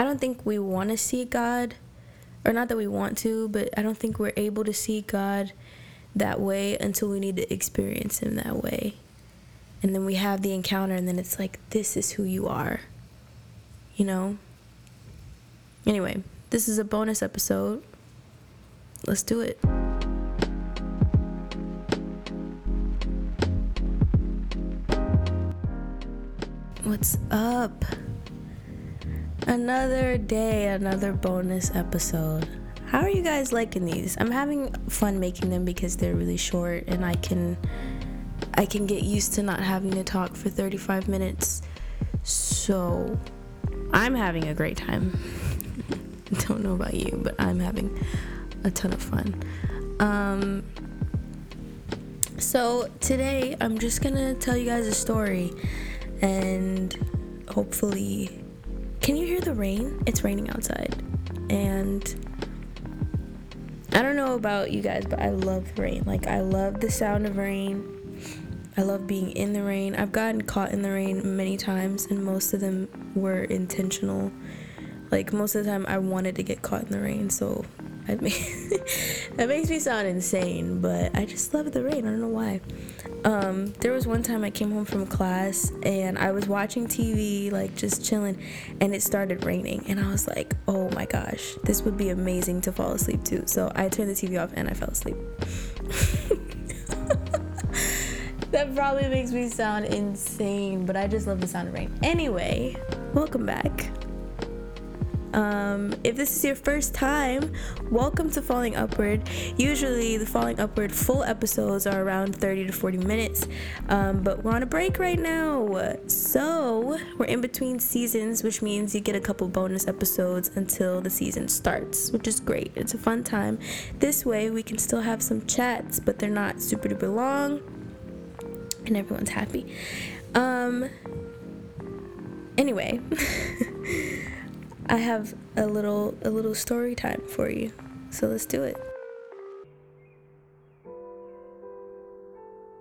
I don't think we want to see God, or not that we want to, but I don't think we're able to see God that way until we need to experience Him that way. And then we have the encounter, and then it's like, this is who you are. You know? Anyway, this is a bonus episode. Let's do it. What's up? Another day, another bonus episode. How are you guys liking these? I'm having fun making them because they're really short and I can I can get used to not having to talk for 35 minutes. So, I'm having a great time. Don't know about you, but I'm having a ton of fun. Um so today I'm just going to tell you guys a story and hopefully can you hear the rain? It's raining outside. And i don't know about you guys but i love rain. Like i love the sound of rain. I love being in the rain. I've gotten caught in the rain many times and most of them were intentional. Like most of the time i wanted to get caught in the rain so that makes me sound insane, but I just love the rain. I don't know why. Um, there was one time I came home from class and I was watching TV, like just chilling, and it started raining. And I was like, oh my gosh, this would be amazing to fall asleep to. So I turned the TV off and I fell asleep. that probably makes me sound insane, but I just love the sound of rain. Anyway, welcome back. Um, if this is your first time, welcome to Falling Upward. Usually, the Falling Upward full episodes are around 30 to 40 minutes, um, but we're on a break right now. So, we're in between seasons, which means you get a couple bonus episodes until the season starts, which is great. It's a fun time. This way, we can still have some chats, but they're not super duper long, and everyone's happy. Um, anyway. I have a little a little story time for you. So let's do it.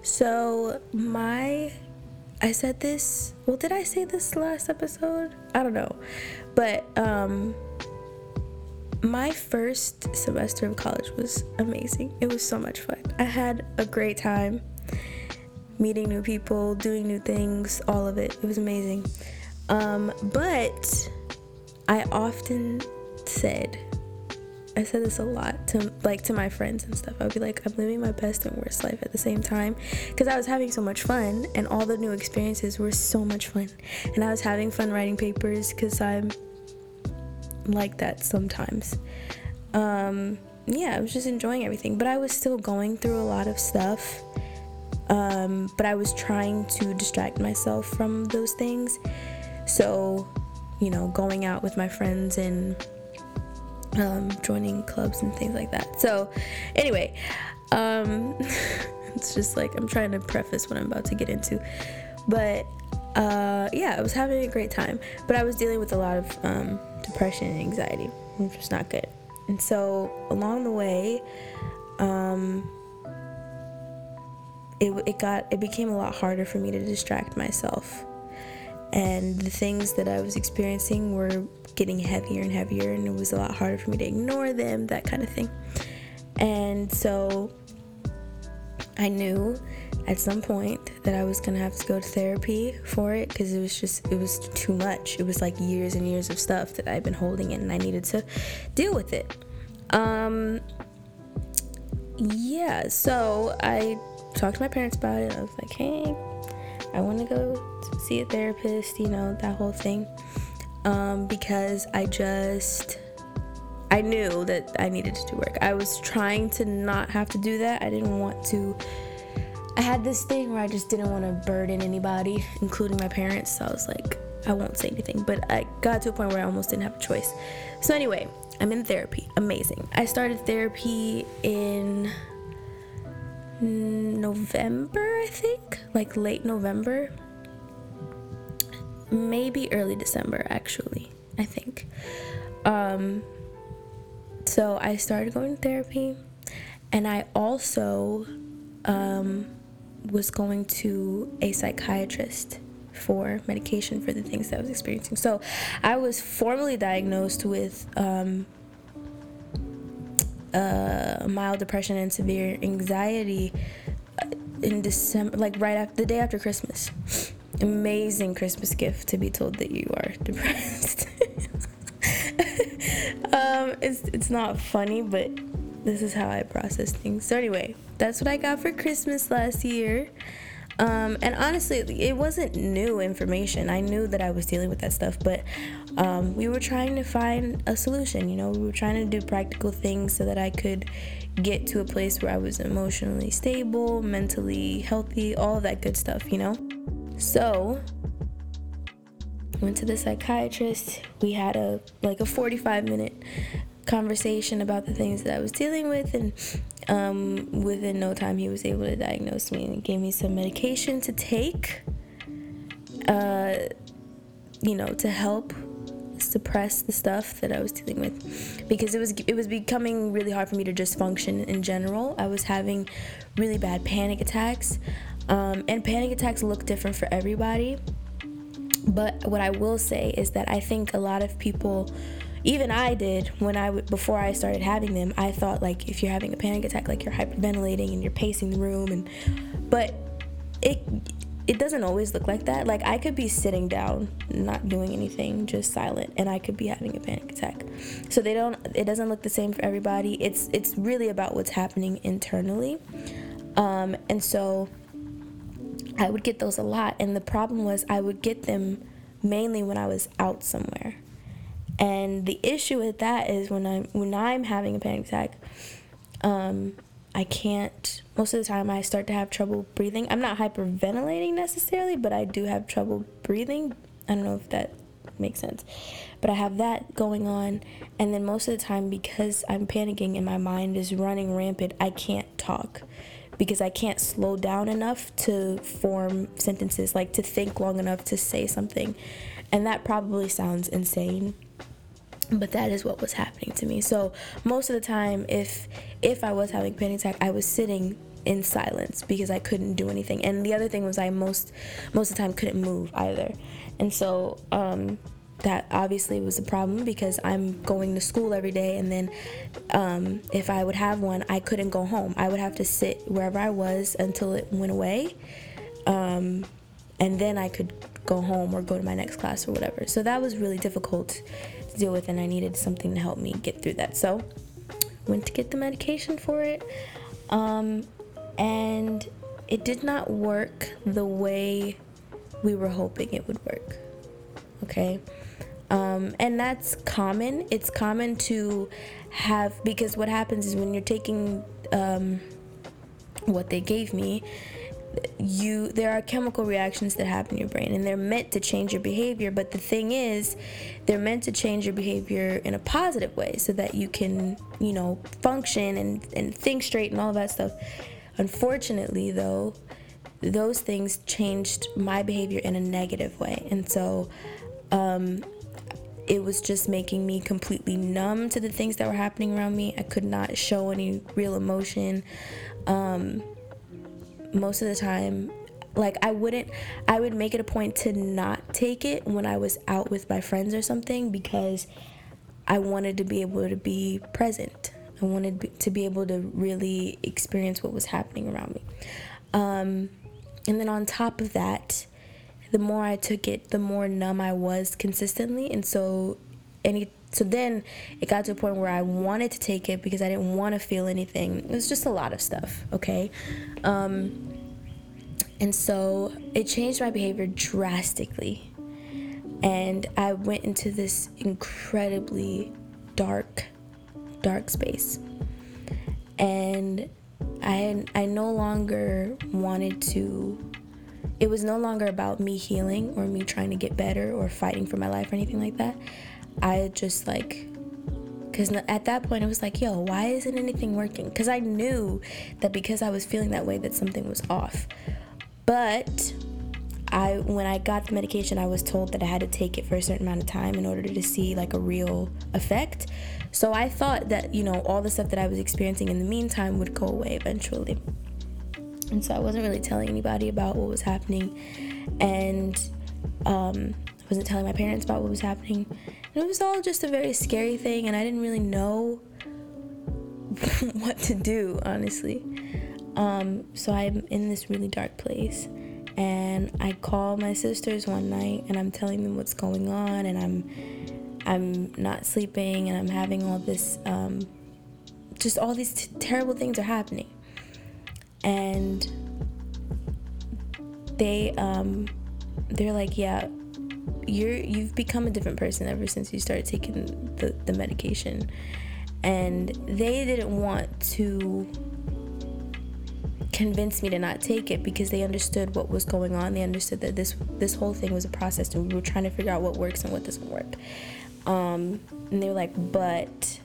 So my I said this, well did I say this last episode? I don't know. But um my first semester of college was amazing. It was so much fun. I had a great time meeting new people, doing new things, all of it. It was amazing. Um, but I often said, I said this a lot to like to my friends and stuff. I'd be like, I'm living my best and worst life at the same time because I was having so much fun and all the new experiences were so much fun. And I was having fun writing papers because I'm like that sometimes. Um, yeah, I was just enjoying everything, but I was still going through a lot of stuff. Um, but I was trying to distract myself from those things. So you know, going out with my friends and um, joining clubs and things like that. So, anyway, um, it's just like I'm trying to preface what I'm about to get into. But uh, yeah, I was having a great time, but I was dealing with a lot of um, depression and anxiety, which was not good. And so, along the way, um, it, it got it became a lot harder for me to distract myself and the things that I was experiencing were getting heavier and heavier, and it was a lot harder for me to ignore them, that kind of thing. And so I knew at some point that I was gonna have to go to therapy for it because it was just, it was too much. It was like years and years of stuff that I've been holding in, and I needed to deal with it. Um, yeah, so I talked to my parents about it. I was like, hey, I want to go see a therapist, you know, that whole thing. Um, because I just, I knew that I needed to do work. I was trying to not have to do that. I didn't want to. I had this thing where I just didn't want to burden anybody, including my parents. So I was like, I won't say anything. But I got to a point where I almost didn't have a choice. So anyway, I'm in therapy. Amazing. I started therapy in November, I think, like late November maybe early December actually, I think. Um, so I started going to therapy and I also um, was going to a psychiatrist for medication for the things that I was experiencing. So I was formally diagnosed with um, uh, mild depression and severe anxiety uh, in December, like right after the day after Christmas. Amazing Christmas gift to be told that you are depressed. um, it's it's not funny, but this is how I process things. So anyway, that's what I got for Christmas last year. Um, and honestly, it wasn't new information. I knew that I was dealing with that stuff, but um, we were trying to find a solution. You know, we were trying to do practical things so that I could get to a place where I was emotionally stable, mentally healthy, all that good stuff, you know? So, went to the psychiatrist. We had a like a 45 minute conversation about the things that I was dealing with, and um, within no time, he was able to diagnose me and gave me some medication to take, uh, you know, to help suppress the stuff that I was dealing with because it was it was becoming really hard for me to just function in general. I was having really bad panic attacks, um, and panic attacks look different for everybody. But what I will say is that I think a lot of people even I did when I before I started having them. I thought like if you're having a panic attack, like you're hyperventilating and you're pacing the room, and but it it doesn't always look like that. Like I could be sitting down, not doing anything, just silent, and I could be having a panic attack. So they don't. It doesn't look the same for everybody. It's it's really about what's happening internally, um, and so I would get those a lot. And the problem was I would get them mainly when I was out somewhere. And the issue with that is when I'm when I'm having a panic attack, um, I can't. Most of the time, I start to have trouble breathing. I'm not hyperventilating necessarily, but I do have trouble breathing. I don't know if that makes sense, but I have that going on. And then most of the time, because I'm panicking and my mind is running rampant, I can't talk because I can't slow down enough to form sentences, like to think long enough to say something. And that probably sounds insane but that is what was happening to me so most of the time if if i was having a panic attack i was sitting in silence because i couldn't do anything and the other thing was i most most of the time couldn't move either and so um that obviously was a problem because I'm going to school every day, and then um, if I would have one, I couldn't go home. I would have to sit wherever I was until it went away, um, and then I could go home or go to my next class or whatever. So that was really difficult deal with, and I needed something to help me get through that. So, went to get the medication for it, um, and it did not work the way we were hoping it would work. Okay. Um, and that's common. It's common to have because what happens is when you're taking um, what they gave me, you there are chemical reactions that happen in your brain and they're meant to change your behavior but the thing is they're meant to change your behavior in a positive way so that you can you know function and, and think straight and all that stuff. Unfortunately though those things changed my behavior in a negative way and so um, it was just making me completely numb to the things that were happening around me. I could not show any real emotion. Um, most of the time like I wouldn't I would make it a point to not take it when I was out with my friends or something because I wanted to be able to be present. I wanted to be able to really experience what was happening around me. Um, and then on top of that, the more I took it, the more numb I was consistently. And so any so then it got to a point where I wanted to take it because I didn't want to feel anything. It was just a lot of stuff, okay? Um, and so it changed my behavior drastically. And I went into this incredibly dark, dark space. And I, I no longer wanted to, it was no longer about me healing or me trying to get better or fighting for my life or anything like that. I just like because at that point it was like yo why isn't anything working? Because i knew that because i was feeling that way that something was off. But i when i got the medication i was told that i had to take it for a certain amount of time in order to see like a real effect. So i thought that you know all the stuff that i was experiencing in the meantime would go away eventually. And so i wasn't really telling anybody about what was happening. And um, I wasn't telling my parents about what was happening. And it was all just a very scary thing, and I didn't really know what to do, honestly. Um, so I'm in this really dark place. And I call my sisters one night and I'm telling them what's going on and I'm I'm not sleeping and I'm having all this um, just all these t- terrible things are happening. And they um they're like, "Yeah, you're you've become a different person ever since you started taking the, the medication." And they didn't want to convince me to not take it because they understood what was going on. They understood that this this whole thing was a process and we were trying to figure out what works and what doesn't work. Um, and they were like, but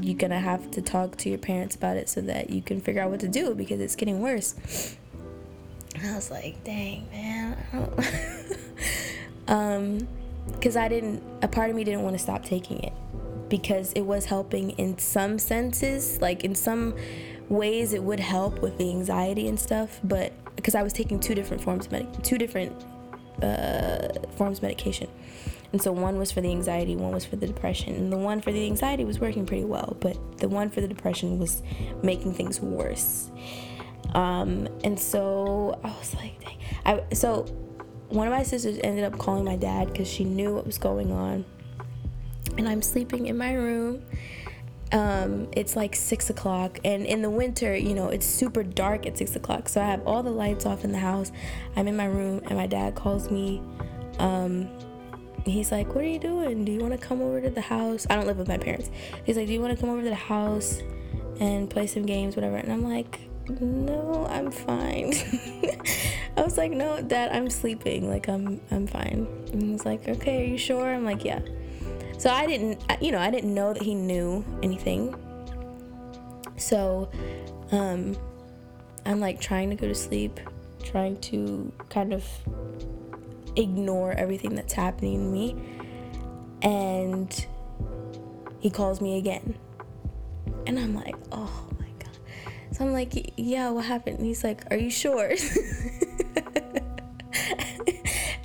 you're gonna have to talk to your parents about it so that you can figure out what to do because it's getting worse. And I was like, dang, man. um, because I didn't, a part of me didn't want to stop taking it because it was helping in some senses, like in some ways it would help with the anxiety and stuff, but because I was taking two different forms of medic, two different uh, forms of medication. And so one was for the anxiety, one was for the depression. And the one for the anxiety was working pretty well, but the one for the depression was making things worse. Um, and so I was like, dang. I, so one of my sisters ended up calling my dad because she knew what was going on. And I'm sleeping in my room. Um, it's like six o'clock, and in the winter, you know, it's super dark at six o'clock. So I have all the lights off in the house. I'm in my room, and my dad calls me. Um, he's like, What are you doing? Do you want to come over to the house? I don't live with my parents. He's like, Do you want to come over to the house and play some games, whatever? And I'm like, No, I'm fine. I was like, No, dad, I'm sleeping. Like, I'm, I'm fine. And he's like, Okay, are you sure? I'm like, Yeah. So I didn't, you know, I didn't know that he knew anything. So, um, I'm like trying to go to sleep, trying to kind of ignore everything that's happening to me. And he calls me again. And I'm like, oh. So I'm like, yeah, what happened? And he's like, are you sure?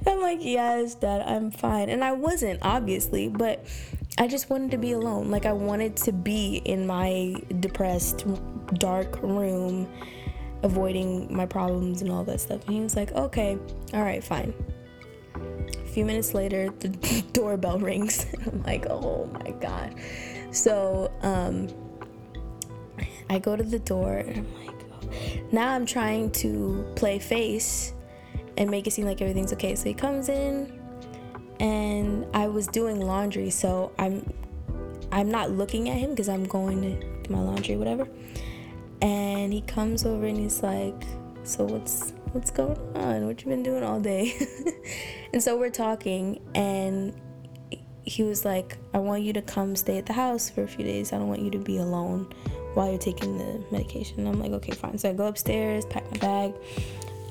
I'm like, yes, dad, I'm fine. And I wasn't, obviously, but I just wanted to be alone. Like, I wanted to be in my depressed, dark room, avoiding my problems and all that stuff. And he was like, okay, all right, fine A few minutes later, the doorbell rings. I'm like, oh my god. So um, I go to the door and I'm like, now I'm trying to play face and make it seem like everything's okay. So he comes in and I was doing laundry, so I'm I'm not looking at him because I'm going to do my laundry, whatever. And he comes over and he's like, so what's what's going on? What you been doing all day? and so we're talking, and he was like, I want you to come stay at the house for a few days. I don't want you to be alone while you're taking the medication. I'm like, okay, fine. So I go upstairs, pack my bag.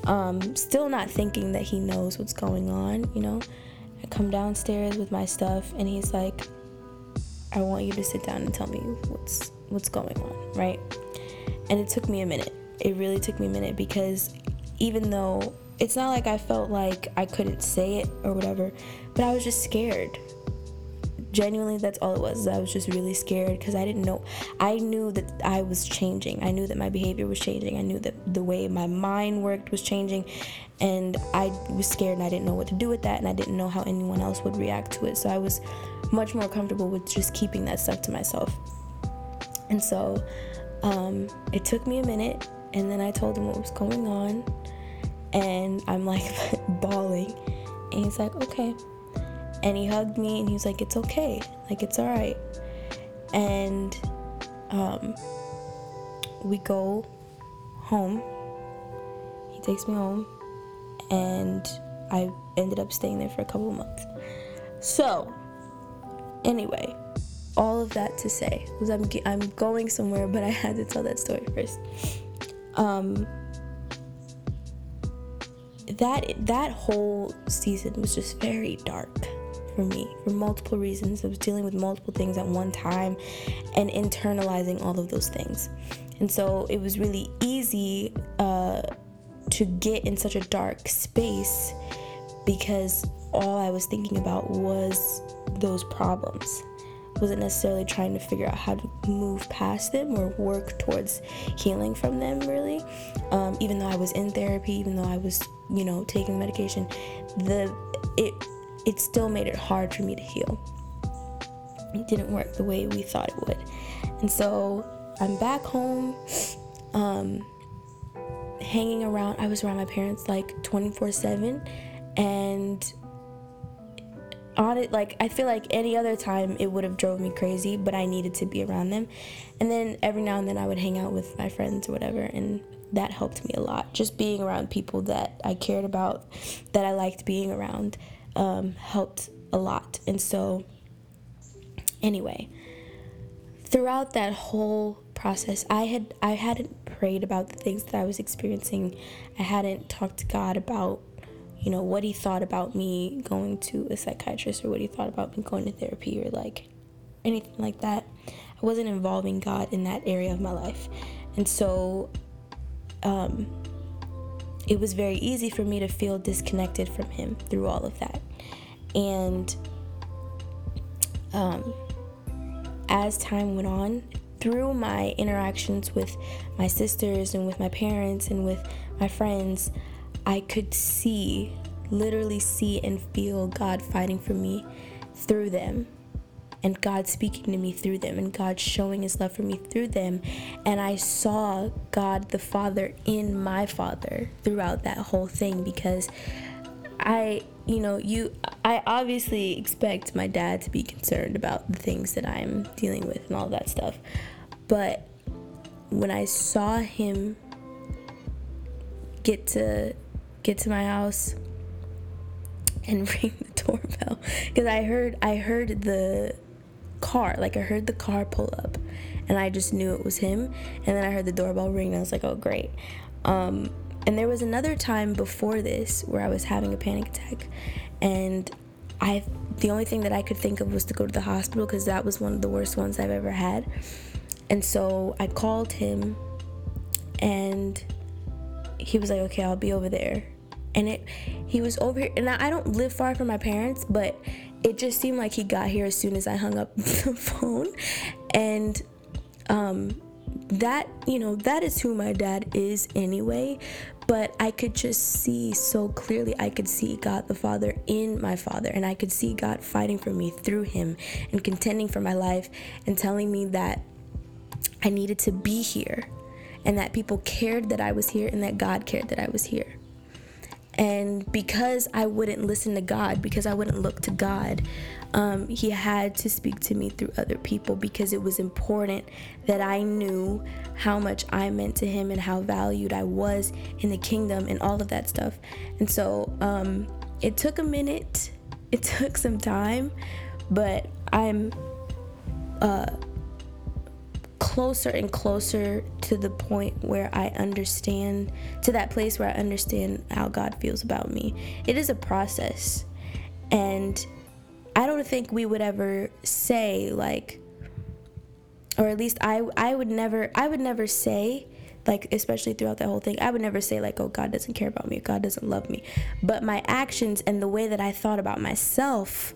Um, still not thinking that he knows what's going on, you know. I come downstairs with my stuff, and he's like, I want you to sit down and tell me what's what's going on, right? And it took me a minute. It really took me a minute because even though it's not like I felt like I couldn't say it or whatever, but I was just scared. Genuinely, that's all it was. I was just really scared because I didn't know. I knew that I was changing. I knew that my behavior was changing. I knew that the way my mind worked was changing. And I was scared and I didn't know what to do with that. And I didn't know how anyone else would react to it. So I was much more comfortable with just keeping that stuff to myself. And so um, it took me a minute. And then I told him what was going on and I'm like bawling. And he's like, okay. And he hugged me and he was like, it's okay. Like, it's all right. And um, we go home. He takes me home. And I ended up staying there for a couple months. So, anyway, all of that to say was I'm, I'm going somewhere, but I had to tell that story first. Um, that that whole season was just very dark for me for multiple reasons. I was dealing with multiple things at one time and internalizing all of those things. And so it was really easy uh, to get in such a dark space because all I was thinking about was those problems. Wasn't necessarily trying to figure out how to move past them or work towards healing from them, really. Um, even though I was in therapy, even though I was, you know, taking medication, the it it still made it hard for me to heal. It didn't work the way we thought it would, and so I'm back home. Um, hanging around i was around my parents like 24 7 and on it like i feel like any other time it would have drove me crazy but i needed to be around them and then every now and then i would hang out with my friends or whatever and that helped me a lot just being around people that i cared about that i liked being around um, helped a lot and so anyway throughout that whole process i had i hadn't prayed about the things that i was experiencing i hadn't talked to god about you know, what he thought about me going to a psychiatrist or what he thought about me going to therapy or like anything like that. I wasn't involving God in that area of my life. And so um, it was very easy for me to feel disconnected from him through all of that. And um, as time went on, through my interactions with my sisters and with my parents and with my friends, I could see, literally see and feel God fighting for me through them and God speaking to me through them and God showing his love for me through them. And I saw God the Father in my father throughout that whole thing because I, you know, you I obviously expect my dad to be concerned about the things that I'm dealing with and all that stuff. But when I saw him get to get to my house and ring the doorbell because I heard I heard the car like I heard the car pull up and I just knew it was him and then I heard the doorbell ring and I was like oh great. Um, and there was another time before this where I was having a panic attack and I the only thing that I could think of was to go to the hospital because that was one of the worst ones I've ever had. And so I called him and he was like okay I'll be over there. And it he was over here and I don't live far from my parents but it just seemed like he got here as soon as I hung up the phone. And um that you know that is who my dad is anyway. But I could just see so clearly I could see God the Father in my father. And I could see God fighting for me through him and contending for my life and telling me that I needed to be here and that people cared that I was here and that God cared that I was here. And because I wouldn't listen to God, because I wouldn't look to God, um, He had to speak to me through other people because it was important that I knew how much I meant to Him and how valued I was in the kingdom and all of that stuff. And so um, it took a minute, it took some time, but I'm. Uh, closer and closer to the point where I understand, to that place where I understand how God feels about me. It is a process. And I don't think we would ever say, like, or at least I, I would never, I would never say, like especially throughout that whole thing i would never say like oh god doesn't care about me god doesn't love me but my actions and the way that i thought about myself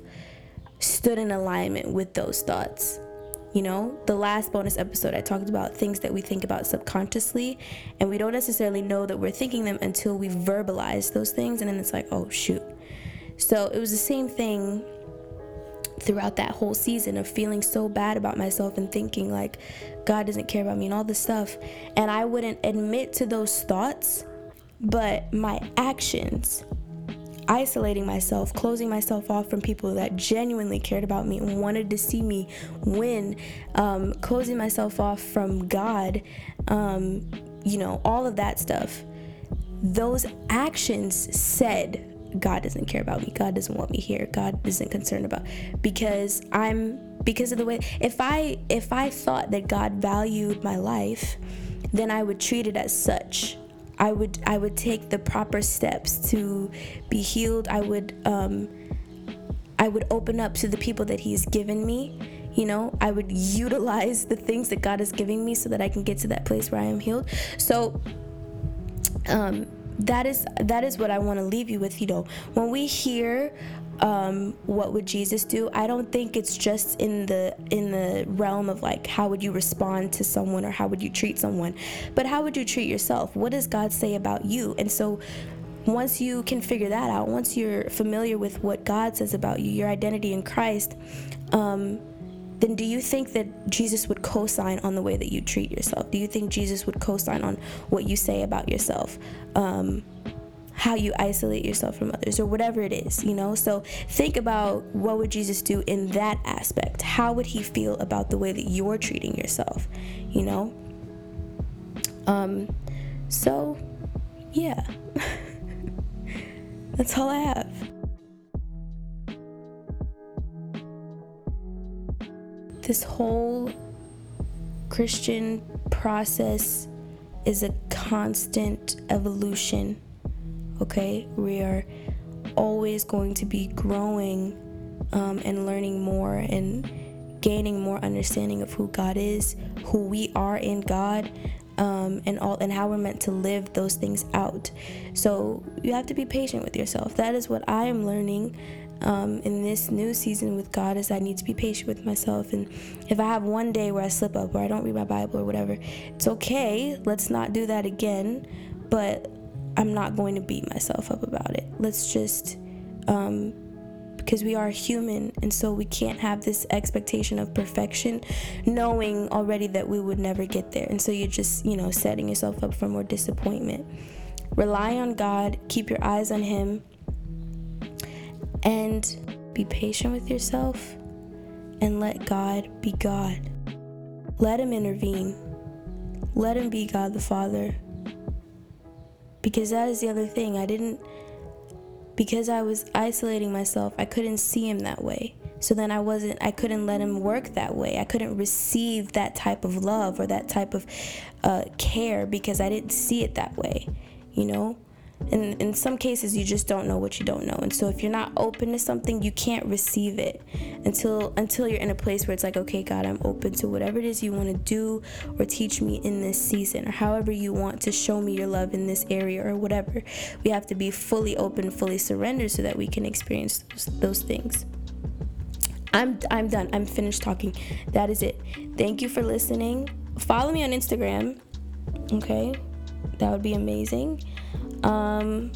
stood in alignment with those thoughts you know, the last bonus episode, I talked about things that we think about subconsciously, and we don't necessarily know that we're thinking them until we verbalize those things, and then it's like, oh, shoot. So it was the same thing throughout that whole season of feeling so bad about myself and thinking like God doesn't care about me and all this stuff. And I wouldn't admit to those thoughts, but my actions isolating myself, closing myself off from people that genuinely cared about me and wanted to see me win, um, closing myself off from God, um, you know, all of that stuff. Those actions said, God doesn't care about me. God doesn't want me here. God isn't concerned about because I'm because of the way if I if I thought that God valued my life, then I would treat it as such. I would I would take the proper steps to be healed. I would um, I would open up to the people that He's given me. You know, I would utilize the things that God is giving me so that I can get to that place where I am healed. So, um, that is that is what I want to leave you with. You know, when we hear um, what would Jesus do, I don't think it's just in the in the realm of like how would you respond to someone or how would you treat someone, but how would you treat yourself? What does God say about you? And so once you can figure that out, once you're familiar with what God says about you, your identity in Christ, um, then do you think that Jesus would co sign on the way that you treat yourself? Do you think Jesus would co sign on what you say about yourself? Um, how you isolate yourself from others or whatever it is you know? So think about what would jesus do in that aspect? How would he feel about the way that you're treating yourself you know? Um so yeah. That's all i have. This whole Christian process is a constant evolution. Okay, we are always going to be growing um, and learning more and gaining more understanding of who God is, who we are in God, um, and all and how we're meant to live those things out. So you have to be patient with yourself. That is what I am learning um, in this new season with God is I need to be patient with myself. And if I have one day where I slip up or I don't read my Bible or whatever, it's okay. Let's not do that again. But I'm not going to beat myself up about it. Let's just, um, because we are human, and so we can't have this expectation of perfection, knowing already that we would never get there. And so you're just, you know, setting yourself up for more disappointment. Rely on God, keep your eyes on Him and be patient with yourself and let God be God. Let Him intervene. Let Him be God the Father. Because that is the other thing. I didn't, because I was isolating myself, I couldn't see Him that way. So then I wasn't, I couldn't let Him work that way. I couldn't receive that type of love or that type of uh, care because I didn't see it that way, you know? And in some cases you just don't know what you don't know and so if you're not open to something you can't receive it until until you're in a place where it's like okay god i'm open to whatever it is you want to do or teach me in this season or however you want to show me your love in this area or whatever we have to be fully open fully surrendered so that we can experience those, those things I'm I'm done. I'm finished talking. That is it. Thank you for listening. Follow me on Instagram. Okay? That would be amazing. Um,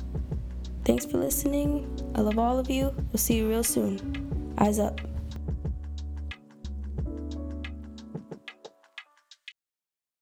thanks for listening. I love all of you. We'll see you real soon. Eyes up.